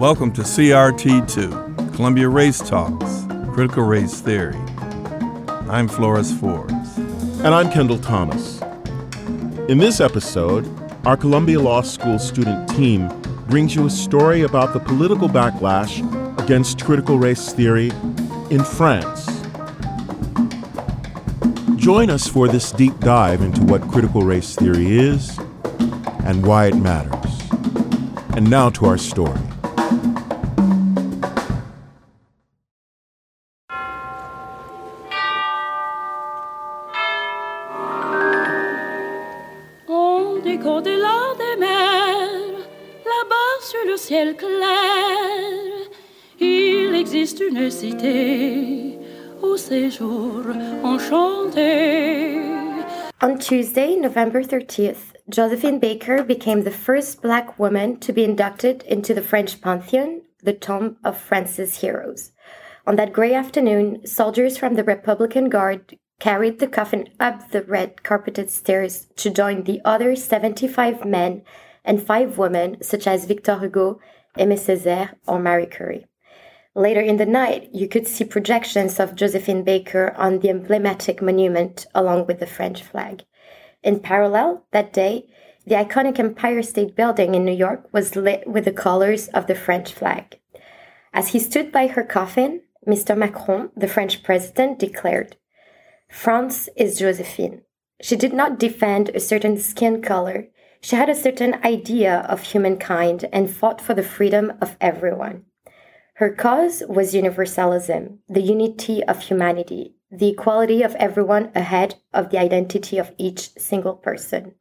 Welcome to CRT2, Columbia Race Talks, Critical Race Theory. I'm Flores Forbes. And I'm Kendall Thomas. In this episode, our Columbia Law School student team brings you a story about the political backlash against critical race theory in France. Join us for this deep dive into what critical race theory is and why it matters. And now to our story. Cité au séjour enchanté. On Tuesday, November 30th, Josephine Baker became the first black woman to be inducted into the French Pantheon, the tomb of France's heroes. On that gray afternoon, soldiers from the Republican Guard carried the coffin up the red carpeted stairs to join the other 75 men and five women such as Victor Hugo, Aimé Césaire, or Marie Curie. Later in the night, you could see projections of Josephine Baker on the emblematic monument along with the French flag. In parallel, that day, the iconic Empire State Building in New York was lit with the colors of the French flag. As he stood by her coffin, Mr. Macron, the French president, declared, France is Josephine. She did not defend a certain skin color. She had a certain idea of humankind and fought for the freedom of everyone. Her cause was universalism, the unity of humanity, the equality of everyone ahead of the identity of each single person.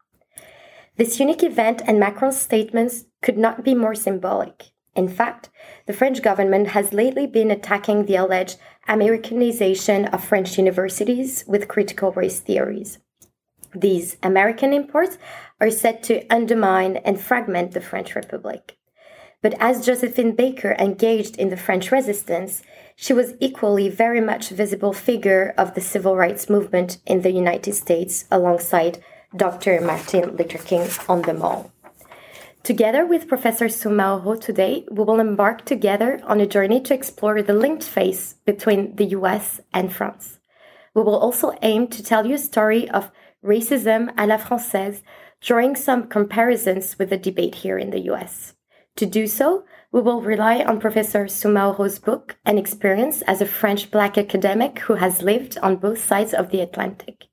This unique event and Macron's statements could not be more symbolic. In fact, the French government has lately been attacking the alleged Americanization of French universities with critical race theories. These American imports are said to undermine and fragment the French Republic. But as Josephine Baker engaged in the French resistance, she was equally very much visible figure of the civil rights movement in the United States alongside Dr. Martin Luther King on the Mall. Together with Professor Soumahoro today, we will embark together on a journey to explore the linked face between the US and France. We will also aim to tell you a story of racism à la française, drawing some comparisons with the debate here in the US. To do so, we will rely on Professor Soumahoro's book and experience as a French black academic who has lived on both sides of the Atlantic.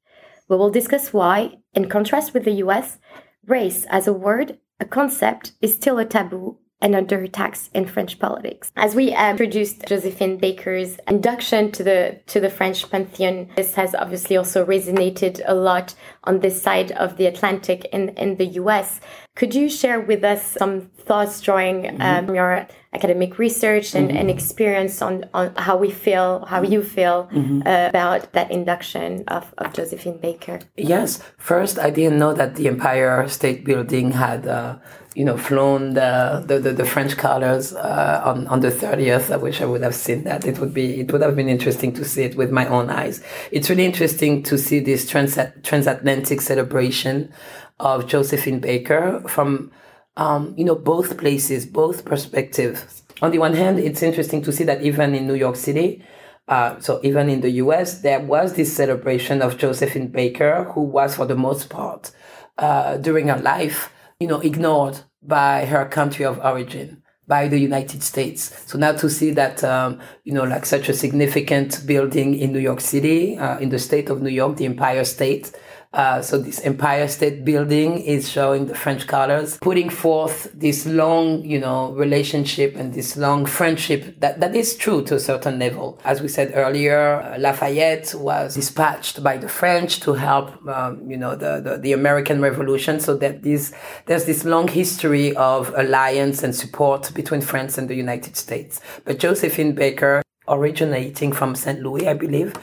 We will discuss why, in contrast with the US, race as a word, a concept, is still a taboo and under attacks in French politics. As we uh, introduced Josephine Baker's induction to the to the French pantheon, this has obviously also resonated a lot on this side of the Atlantic in, in the US. Could you share with us some thoughts drawing mm -hmm. um, your academic research and, mm -hmm. and experience on, on how we feel, how you feel mm -hmm. uh, about that induction of, of Josephine Baker? Yes. First, I didn't know that the Empire State Building had uh, you know, flown the, the, the, the French colors uh, on, on the 30th. I wish I would have seen that. It would be, it would have been interesting to see it with my own eyes. It's really interesting to see this trans- transatlantic celebration of Josephine Baker from, um, you know, both places, both perspectives. On the one hand, it's interesting to see that even in New York City, uh, so even in the US, there was this celebration of Josephine Baker, who was for the most part, uh, during her life, you know, ignored by her country of origin by the United States. So now to see that, um, you know, like such a significant building in New York City, uh, in the state of New York, the Empire State, uh, so this Empire State Building is showing the French colors, putting forth this long, you know, relationship and this long friendship that, that is true to a certain level. As we said earlier, uh, Lafayette was dispatched by the French to help, um, you know, the, the, the American Revolution. So that this, there's this long history of alliance and support between France and the United States. But Josephine Baker, originating from St. Louis, I believe,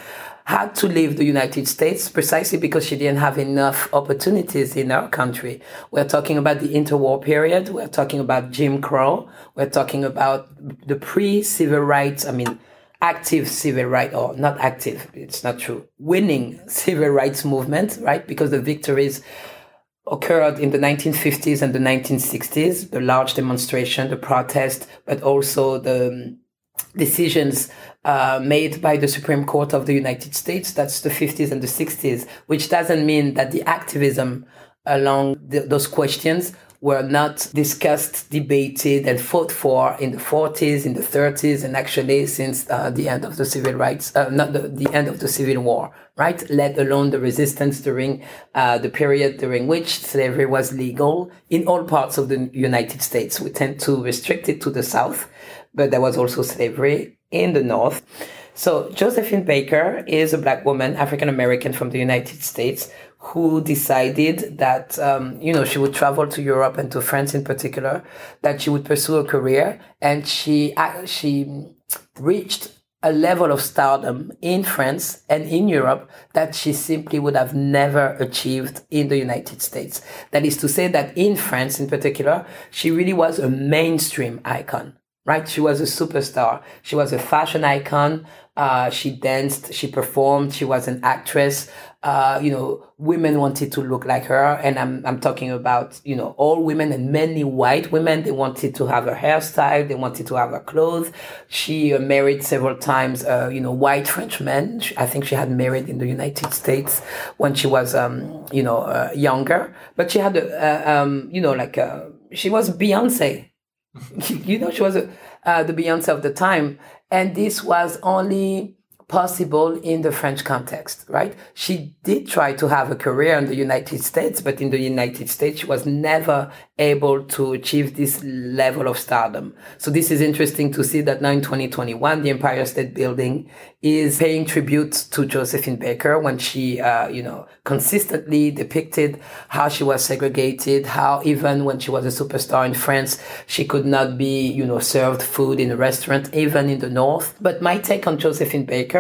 had to leave the United States precisely because she didn't have enough opportunities in our country. We're talking about the interwar period. We're talking about Jim Crow. We're talking about the pre-civil rights. I mean, active civil rights or not active. It's not true. Winning civil rights movement, right? Because the victories occurred in the 1950s and the 1960s, the large demonstration, the protest, but also the decisions uh, made by the Supreme Court of the United States. That's the 50s and the 60s, which doesn't mean that the activism along the, those questions were not discussed, debated, and fought for in the 40s, in the 30s, and actually since uh, the end of the civil rights, uh, not the, the end of the civil war, right? Let alone the resistance during uh, the period during which slavery was legal in all parts of the United States. We tend to restrict it to the South, but there was also slavery in the North. So Josephine Baker is a black woman, African American from the United States, who decided that um, you know she would travel to Europe and to France in particular, that she would pursue a career, and she uh, she reached a level of stardom in France and in Europe that she simply would have never achieved in the United States. That is to say that in France in particular, she really was a mainstream icon right? She was a superstar. She was a fashion icon. Uh, she danced, she performed, she was an actress. Uh, you know, women wanted to look like her. And I'm, I'm talking about, you know, all women and mainly white women. They wanted to have her hairstyle. They wanted to have her clothes. She uh, married several times, uh, you know, white French men. I think she had married in the United States when she was, um, you know, uh, younger. But she had, a, um, you know, like, uh, she was Beyonce you know, she was uh, the Beyonce of the time. And this was only possible in the French context, right? She did try to have a career in the United States, but in the United States, she was never able to achieve this level of stardom. So this is interesting to see that now in 2021, the Empire State Building is paying tribute to Josephine Baker when she, uh, you know, consistently depicted how she was segregated, how even when she was a superstar in France, she could not be, you know, served food in a restaurant, even in the North. But my take on Josephine Baker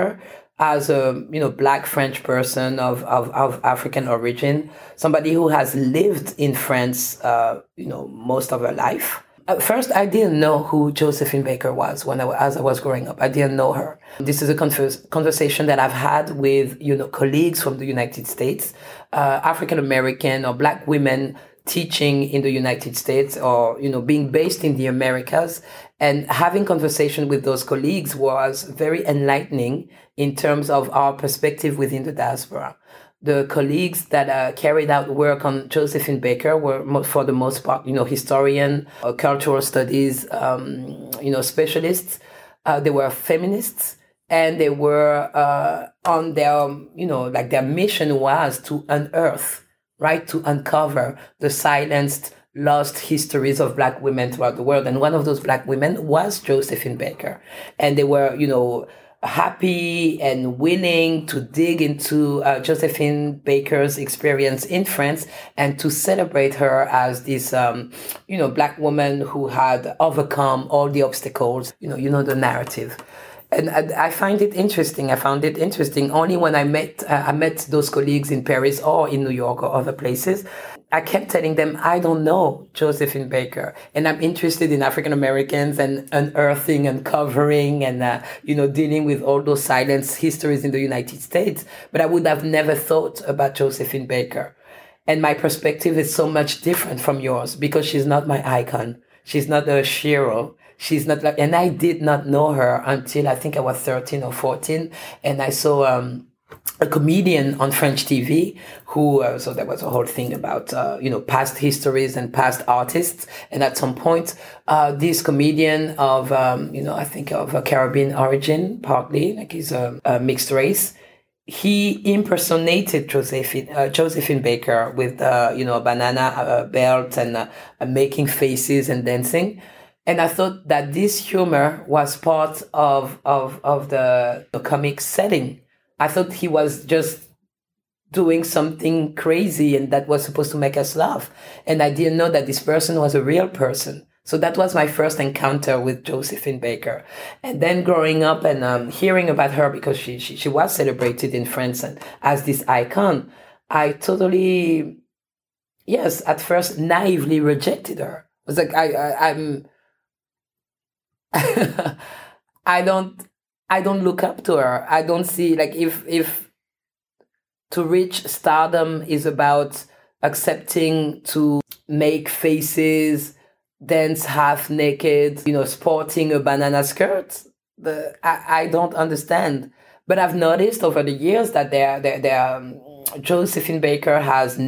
as a you know black French person of, of, of African origin, somebody who has lived in France, uh, you know, most of her life. At first, I didn't know who Josephine Baker was when I, as I was growing up. I didn't know her. This is a converse, conversation that I've had with you know colleagues from the United States, uh, African American or black women teaching in the United States or you know being based in the Americas and having conversation with those colleagues was very enlightening in terms of our perspective within the diaspora. The colleagues that uh, carried out work on Josephine Baker were, for the most part, you know, historian, or cultural studies, um, you know, specialists. Uh, they were feminists, and they were uh, on their, you know, like their mission was to unearth, right, to uncover the silenced, lost histories of black women throughout the world. And one of those black women was Josephine Baker, and they were, you know happy and willing to dig into uh, Josephine Baker's experience in France and to celebrate her as this, um, you know, black woman who had overcome all the obstacles. You know, you know the narrative. And I, find it interesting. I found it interesting only when I met uh, I met those colleagues in Paris or in New York or other places I kept telling them, I don't know Josephine Baker, and I'm interested in African Americans and unearthing and covering and, uh, you know, dealing with all those silence histories in the United States. But I would have never thought about Josephine Baker. And my perspective is so much different from yours because she's not my icon. She's not a hero. She's not like, and I did not know her until I think I was 13 or 14. And I saw, um, a comedian on French TV who, uh, so there was a whole thing about, uh, you know, past histories and past artists. And at some point, uh, this comedian of, um, you know, I think of a Caribbean origin, partly, like he's a, a mixed race. He impersonated Josephine, uh, Josephine Baker with, uh, you know, a banana uh, belt and making faces and dancing. And I thought that this humor was part of, of, of the, the comic setting I thought he was just doing something crazy and that was supposed to make us laugh. And I didn't know that this person was a real person. So that was my first encounter with Josephine Baker. And then growing up and um, hearing about her because she, she, she was celebrated in France and as this icon, I totally, yes, at first naively rejected her. I was like, I, I I'm, I don't, I don't look up to her. I don't see like if if to reach stardom is about accepting to make faces, dance half naked, you know, sporting a banana skirt. The, I, I don't understand. But I've noticed over the years that there, there, there, um, Josephine Baker has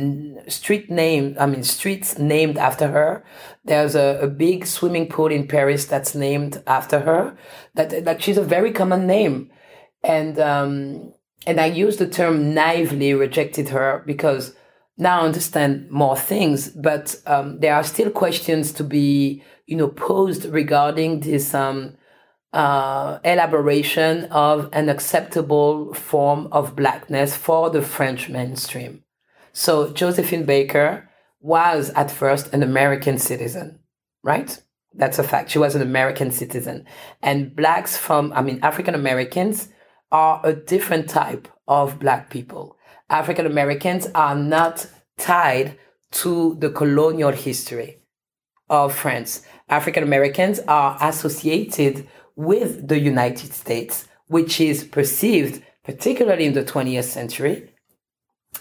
street name, I mean, streets named after her. There's a, a big swimming pool in Paris that's named after her. That, that she's a very common name. And, um, and I use the term naively rejected her because now I understand more things, but um, there are still questions to be, you know, posed regarding this um, uh, elaboration of an acceptable form of blackness for the French mainstream. So Josephine Baker was at first an American citizen, right? That's a fact. She was an American citizen. And blacks from, I mean, African Americans are a different type of black people. African Americans are not tied to the colonial history of France. African Americans are associated with the United States, which is perceived, particularly in the 20th century,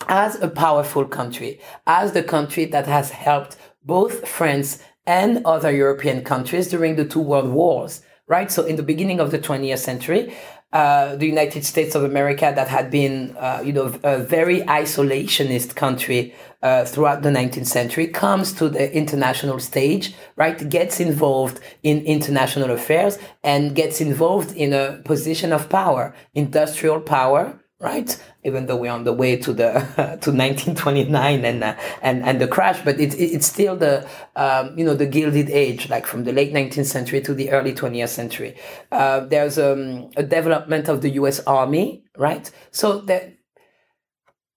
as a powerful country, as the country that has helped both France and other European countries during the two world wars, right? So in the beginning of the 20th century, uh, the United States of America that had been, uh, you know, a very isolationist country uh, throughout the 19th century comes to the international stage, right? Gets involved in international affairs and gets involved in a position of power, industrial power, right? Even though we're on the way to the to 1929 and uh, and and the crash, but it's it's still the um, you know the gilded age, like from the late 19th century to the early 20th century. Uh, there's um, a development of the U.S. Army, right? So that.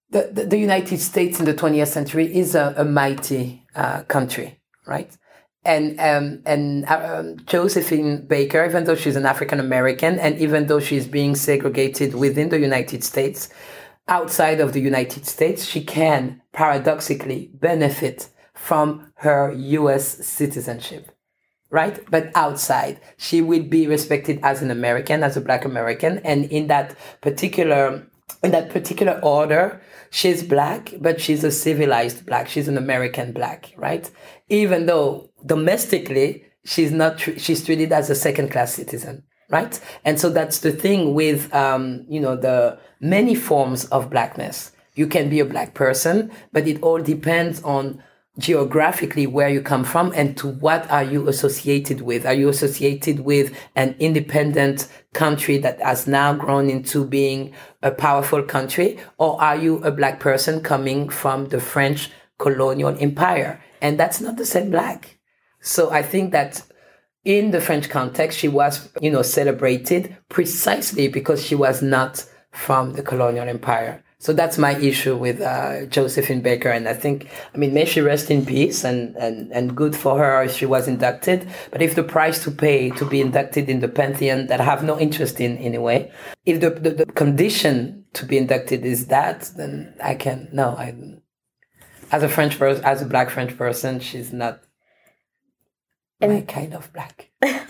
The, the, the United States in the 20th century is a, a mighty uh, country, right? And um, and um, Josephine Baker, even though she's an African American, and even though she's being segregated within the United States, outside of the United States, she can paradoxically benefit from her U.S. citizenship, right? But outside, she will be respected as an American, as a Black American, and in that particular in that particular order, she's black, but she's a civilized black. She's an American black, right? Even though domestically, she's not, she's treated as a second class citizen, right? And so that's the thing with, um, you know, the many forms of blackness. You can be a black person, but it all depends on geographically where you come from and to what are you associated with. Are you associated with an independent country that has now grown into being a powerful country? Or are you a black person coming from the french colonial empire? And that's not the same black. So i think that in the french context she was you know celebrated precisely because she was not from the colonial empire so that's my issue with uh, Josephine Baker, and I think, I mean, may she rest in peace, and, and, and good for her if she was inducted. But if the price to pay to be inducted in the pantheon that I have no interest in anyway, if the, the, the condition to be inducted is that, then I can no. I as a French person, as a black French person, she's not and, my kind of black.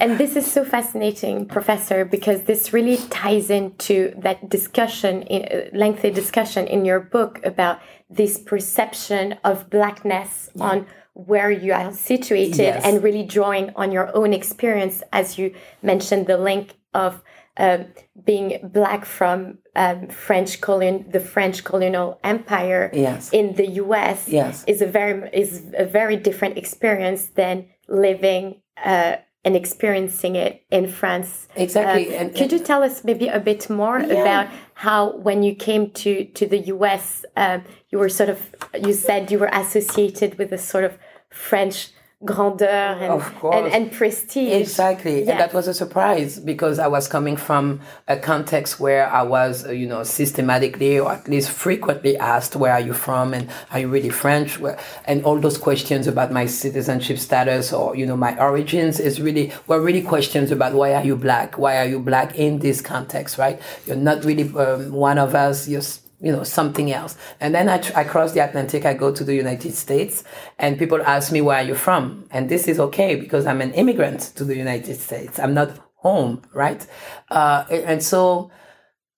and this is so fascinating, Professor, because this really ties into that discussion, uh, lengthy discussion in your book about this perception of blackness yeah. on where you are situated yes. and really drawing on your own experience, as you mentioned, the link of uh, being black from um, French colon the French colonial empire yes. in the U.S. Yes. is a very is a very different experience than living uh, and experiencing it in France. Exactly. Uh, and, could you tell us maybe a bit more yeah. about how, when you came to to the US, uh, you were sort of you said you were associated with a sort of French grandeur and, and, and, prestige. Exactly. And that was a surprise because I was coming from a context where I was, uh, you know, systematically or at least frequently asked, where are you from? And are you really French? And all those questions about my citizenship status or, you know, my origins is really, were really questions about why are you black? Why are you black in this context, right? You're not really um, one of us. You're you know, something else. And then I, I cross the Atlantic, I go to the United States, and people ask me, where are you from? And this is okay because I'm an immigrant to the United States. I'm not home, right? Uh, and so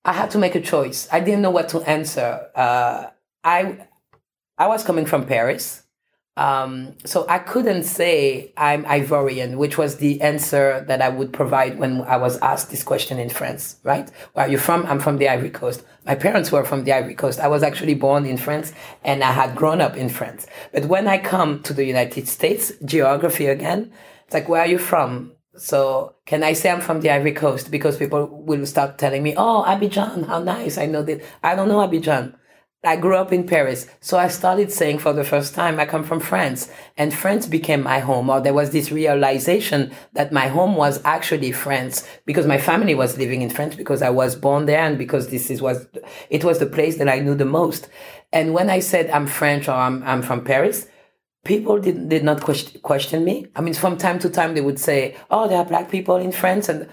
I had to make a choice. I didn't know what to answer. Uh, I, I was coming from Paris. Um, so I couldn't say I'm Ivorian, which was the answer that I would provide when I was asked this question in France, right? Where are you from? I'm from the Ivory Coast. My parents were from the Ivory Coast. I was actually born in France and I had grown up in France. But when I come to the United States, geography again, it's like, where are you from? So can I say I'm from the Ivory Coast? Because people will start telling me, oh, Abidjan, how nice. I know that. I don't know Abidjan. I grew up in Paris. So I started saying for the first time, I come from France and France became my home. Or there was this realization that my home was actually France because my family was living in France because I was born there and because this is was, it was the place that I knew the most. And when I said I'm French or I'm, I'm from Paris, people did, did not question, question me. I mean, from time to time, they would say, Oh, there are black people in France. And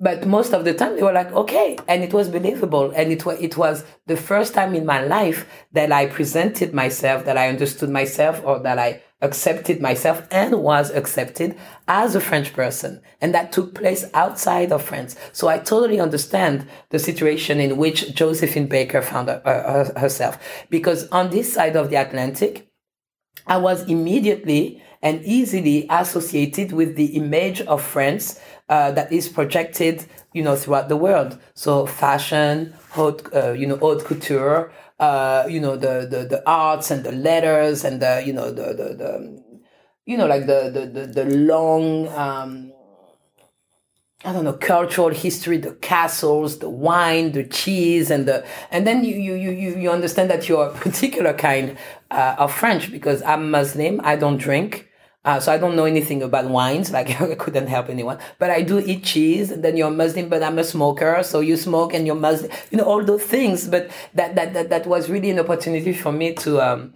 but most of the time they were like okay. And it was believable. And it was it was the first time in my life that i presented myself that i understood myself or that i accepted myself and was accepted as a french person. And that took place outside of france. So i totally understand the situation in which josephine baker found herself. Because on this side of the atlantic i was immediately and easily associated with the image of france uh, that is projected, you know, throughout the world. So fashion, haute, uh, you know, haute couture, uh, you know, the, the, the arts and the letters and the, you know, the, the, the you know, like the, the, the, the long, um, I don't know, cultural history, the castles, the wine, the cheese, and the, and then you, you, you, you understand that you're a particular kind uh, of French because I'm Muslim, I don't drink. Uh, so I don't know anything about wines, like I couldn't help anyone. But I do eat cheese, and then you're Muslim, but I'm a smoker, so you smoke and you're Muslim, you know, all those things. But that that that, that was really an opportunity for me to um,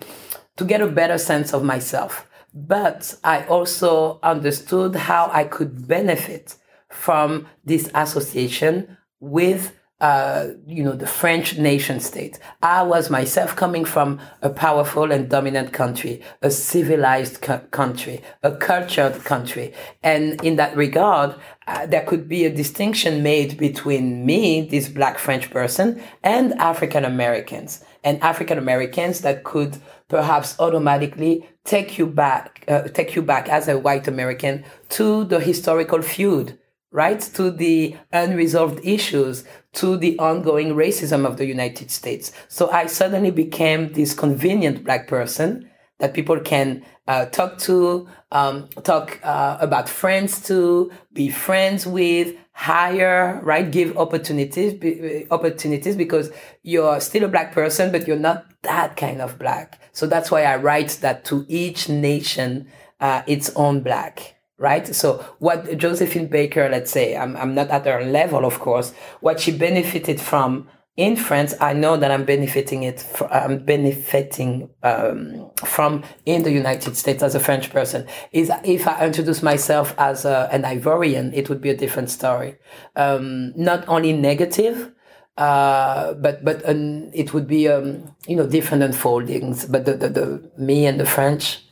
to get a better sense of myself. But I also understood how I could benefit from this association with uh, you know, the French nation state. I was myself coming from a powerful and dominant country, a civilized country, a cultured country. And in that regard, uh, there could be a distinction made between me, this black French person, and African Americans. And African Americans that could perhaps automatically take you back, uh, take you back as a white American to the historical feud right? To the unresolved issues, to the ongoing racism of the United States. So I suddenly became this convenient black person that people can uh, talk to, um, talk uh, about friends to, be friends with, hire, right? Give opportunities, be, opportunities because you're still a black person, but you're not that kind of black. So that's why I write that to each nation, uh, its own black right? So what Josephine Baker, let's say, I'm, I'm not at her level, of course, what she benefited from in France, I know that I'm benefiting it. I'm benefiting um, from in the United States as a French person. Is if I introduce myself as a, an Ivorian, it would be a different story. Um, not only negative, uh, but but um, it would be um, you know different unfoldings. But the, the, the me and the French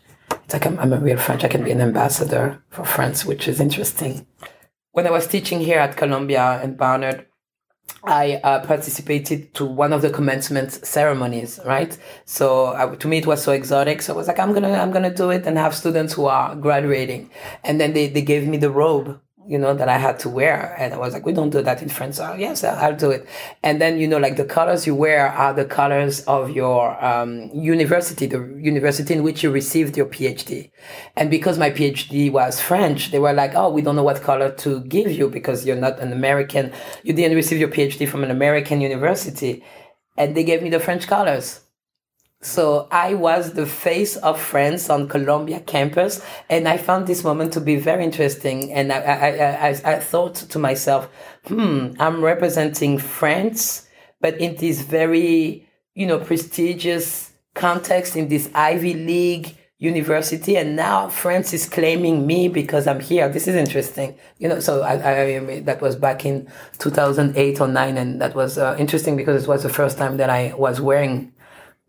it's like I'm, I'm a real French. I can be an ambassador for France, which is interesting. When I was teaching here at Columbia and Barnard, I uh, participated to one of the commencement ceremonies, right? So uh, to me, it was so exotic. So I was like, I'm gonna, I'm gonna do it and have students who are graduating. And then they, they gave me the robe you know, that I had to wear. And I was like, we don't do that in France. So yes, I'll do it. And then, you know, like the colors you wear are the colors of your um, university, the university in which you received your PhD. And because my PhD was French, they were like, oh, we don't know what color to give you because you're not an American. You didn't receive your PhD from an American university. And they gave me the French colors. So I was the face of France on Columbia campus, and I found this moment to be very interesting. And I, I, I, I thought to myself, hmm, I'm representing France, but in this very, you know, prestigious context in this Ivy League university, and now France is claiming me because I'm here. This is interesting, you know. So I, I that was back in 2008 or nine, and that was uh, interesting because it was the first time that I was wearing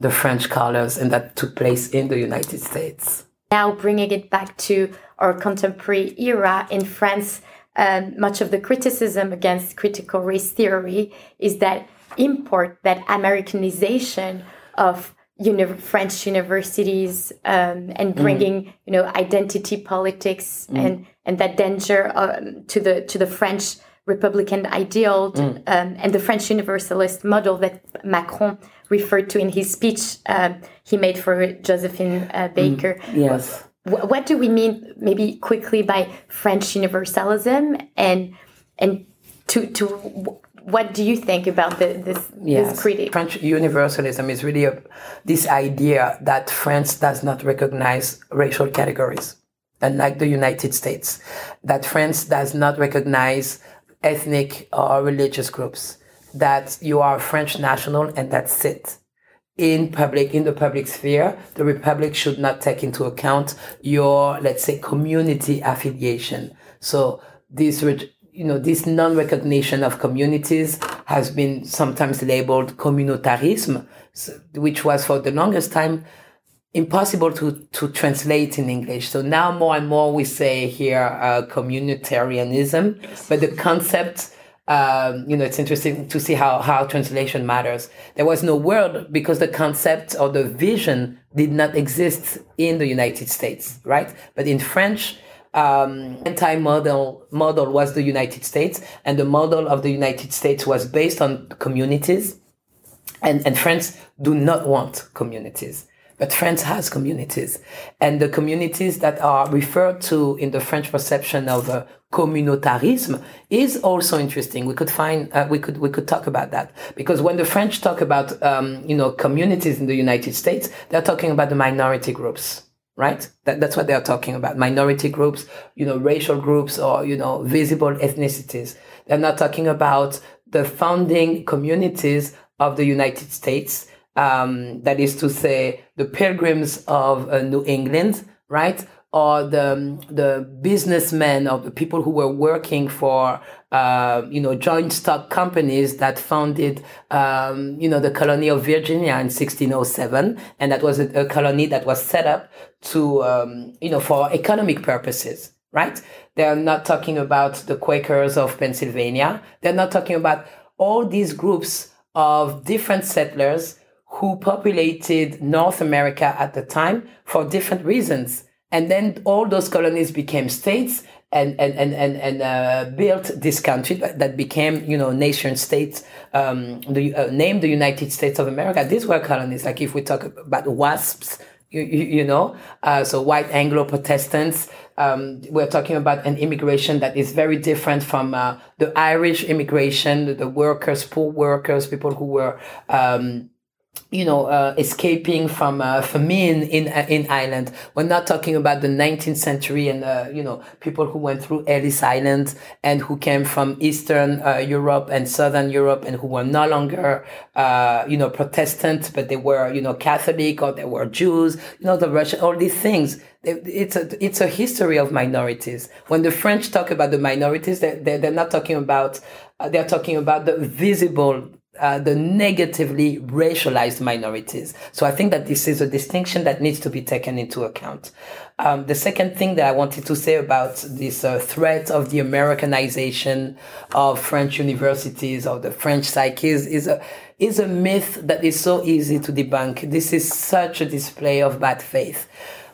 the French colors, and that took place in the United States. Now, bringing it back to our contemporary era in France, um, much of the criticism against critical race theory is that import, that Americanization of uni- French universities um, and bringing you know identity politics and and that danger um, to the to the French republican ideal um, and the French universalist model that Macron referred to in his speech um, he made for Josephine uh, Baker. Yes. Wh- What do we mean, maybe quickly, by French universalism, and and to to what do you think about the, this this critique? French universalism is really a, this idea that France does not recognize racial categories, unlike the United States, that France does not recognize ethnic or religious groups, that you are a French national and that's it. In public, in the public sphere, the republic should not take into account your, let's say, community affiliation. So this, you know, this non-recognition of communities has been sometimes labeled communautarism, which was for the longest time impossible to, to translate in English. So now more and more we say here uh, communitarianism, but the concept, um, you know, it's interesting to see how, how translation matters. There was no word because the concept or the vision did not exist in the United States, right? But in French, um, anti-model model was the United States, and the model of the United States was based on communities, and and France do not want communities. But France has communities, and the communities that are referred to in the French perception of uh, communautarisme is also interesting. We could find, uh, we could, we could talk about that because when the French talk about, um, you know, communities in the United States, they're talking about the minority groups, right? That, that's what they're talking about. Minority groups, you know, racial groups or, you know, visible ethnicities. They're not talking about the founding communities of the United States um, that is to say the pilgrims of uh, New England, right? Or the the businessmen or the people who were working for uh, you know joint stock companies that founded um, you know the colony of Virginia in 1607, and that was a, a colony that was set up to um, you know for economic purposes, right? They're not talking about the Quakers of Pennsylvania. They're not talking about all these groups of different settlers who populated North America at the time for different reasons. And then all those colonies became states and, and, and, and, and uh, built this country that became, you know, nation states, um, the, uh, named the United States of America. These were colonies. Like if we talk about WASPs, you, you, you know, uh, so white Anglo Protestants. Um, we're talking about an immigration that is very different from uh, the Irish immigration, the, the workers, poor workers, people who were, um, you know, uh, escaping from uh, famine in uh, in Ireland. We're not talking about the 19th century and uh, you know people who went through Ellis Island and who came from Eastern uh, Europe and Southern Europe and who were no longer uh, you know Protestant, but they were you know Catholic or they were Jews. You know the Russian, all these things. It's a it's a history of minorities. When the French talk about the minorities, they they they're not talking about they're talking about the visible uh, the negatively racialized minorities. So I think that this is a distinction that needs to be taken into account. Um, the second thing that I wanted to say about this uh, threat of the Americanization of French universities or the French psyche is, is a is a myth that is so easy to debunk. This is such a display of bad faith.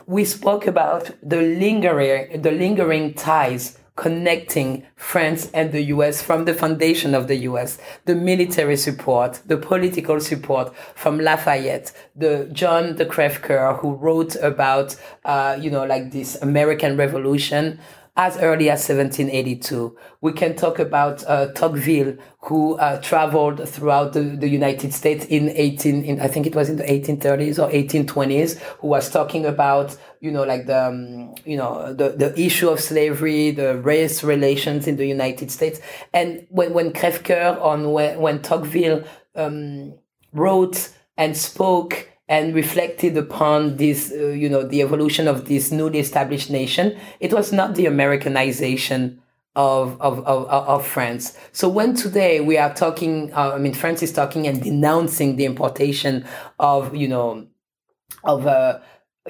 We spoke about the lingering the lingering ties connecting France and the US from the foundation of the US, the military support, the political support from Lafayette, the John de Crèvecoeur who wrote about, uh, you know, like this American Revolution as early as 1782. We can talk about uh, Tocqueville, who uh, traveled throughout the, the United States in 18, in, I think it was in the 1830s or 1820s, who was talking about, you know, like the, um, you know, the, the issue of slavery, the race relations in the United States. And when, when Crèvecoeur on when, when Tocqueville um, wrote and spoke and reflected upon this, uh, you know, the evolution of this newly established nation, it was not the Americanization of, of, of, of France. So when today we are talking, uh, I mean, France is talking and denouncing the importation of, you know, of uh,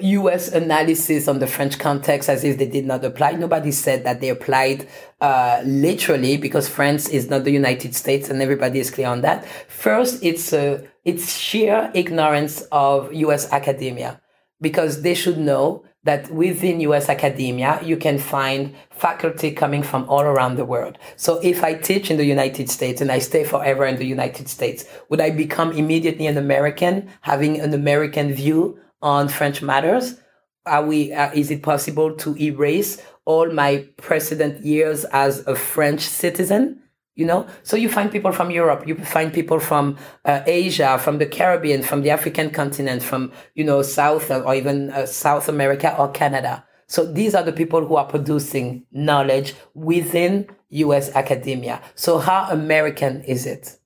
U.S. analysis on the French context as if they did not apply. Nobody said that they applied uh, literally because France is not the United States, and everybody is clear on that. First, it's a it's sheer ignorance of US academia because they should know that within US academia, you can find faculty coming from all around the world. So if I teach in the United States and I stay forever in the United States, would I become immediately an American, having an American view on French matters? Are we, uh, is it possible to erase all my precedent years as a French citizen? You know? So you find people from europe you find people from uh, asia from the caribbean from the african continent from you know south or even uh, south america or canada. So these are the people who are producing knowledge within us academia. So how american is it?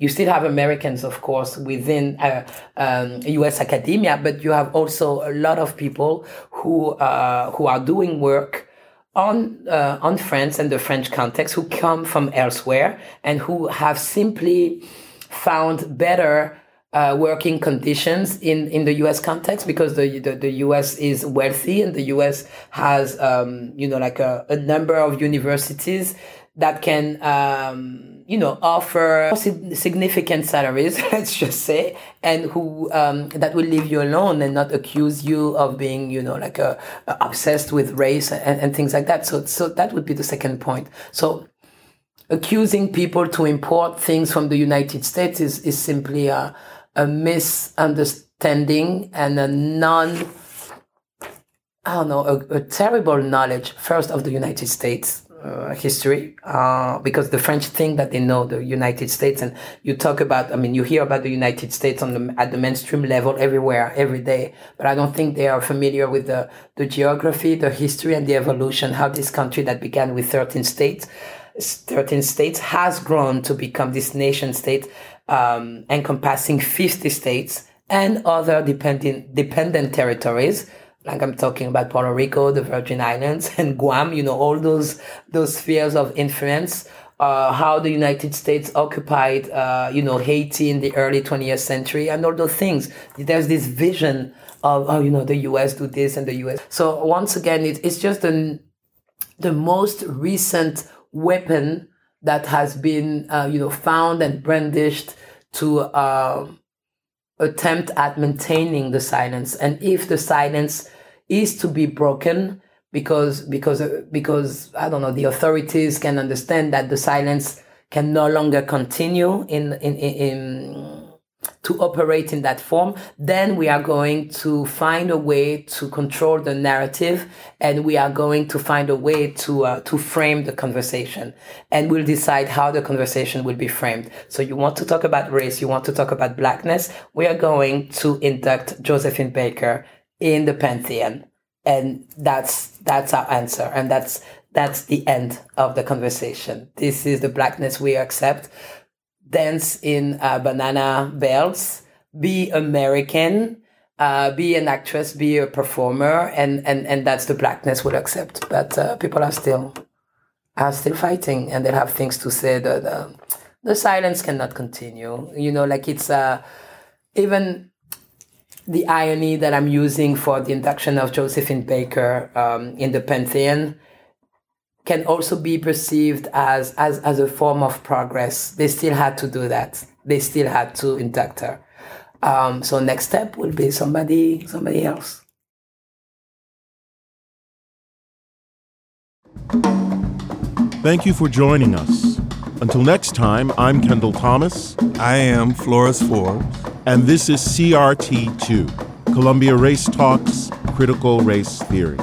You still have Americans, of course, within uh, um, U.S. academia, but you have also a lot of people who uh, who are doing work on uh, on France and the French context who come from elsewhere and who have simply found better uh, working conditions in, in the U.S. context because the, the, the U.S. is wealthy and the U.S. has um, you know like a, a number of universities that can um, you know, offer significant salaries, let's just say, and who um, that will leave you alone and not accuse you of being, you know, like a obsessed with race and, and things like that. So, so that would be the second point. So, accusing people to import things from the United States is is simply a a misunderstanding and a non. I don't know, a, a terrible knowledge first of the United States uh, history uh, because the French think that they know the United States, and you talk about. I mean, you hear about the United States on the at the mainstream level everywhere, every day. But I don't think they are familiar with the the geography, the history, and the evolution. How this country that began with thirteen states, thirteen states, has grown to become this nation state um, encompassing fifty states and other dependent dependent territories like I'm talking about Puerto Rico, the Virgin Islands, and Guam, you know, all those those spheres of influence. Uh, how the United States occupied, uh, you know, Haiti in the early 20th century, and all those things. There's this vision of, oh, you know, the U.S. do this and the U.S. So once again, it, it's just the the most recent weapon that has been, uh, you know, found and brandished to uh, attempt at maintaining the silence. And if the silence is to be broken because because because I don't know the authorities can understand that the silence can no longer continue in in, in to operate in that form, then we are going to find a way to control the narrative, and we are going to find a way to uh, to frame the conversation, and we'll decide how the conversation will be framed. So you want to talk about race, you want to talk about blackness, we are going to induct Josephine Baker in the pantheon. And that's that's our answer. And that's that's the end of the conversation. This is the blackness we accept. Dance in uh, banana belts. Be american. Uh, be an actress be a performer. And and and that's the blackness we'll accept. But uh, people are still are still fighting and they'll have things to say. Uh, the silence cannot continue. You know like it's uh even the irony that I'm using for the induction of Josephine Baker um, in the Pantheon can also be perceived as, as, as a form of progress. They still had to do that. They still had to induct her. Um, so next step will be somebody somebody else. Thank you for joining us. Until next time, I'm Kendall Thomas. I am Flores Forbes. And this is CRT2, Columbia Race Talks Critical Race Theory.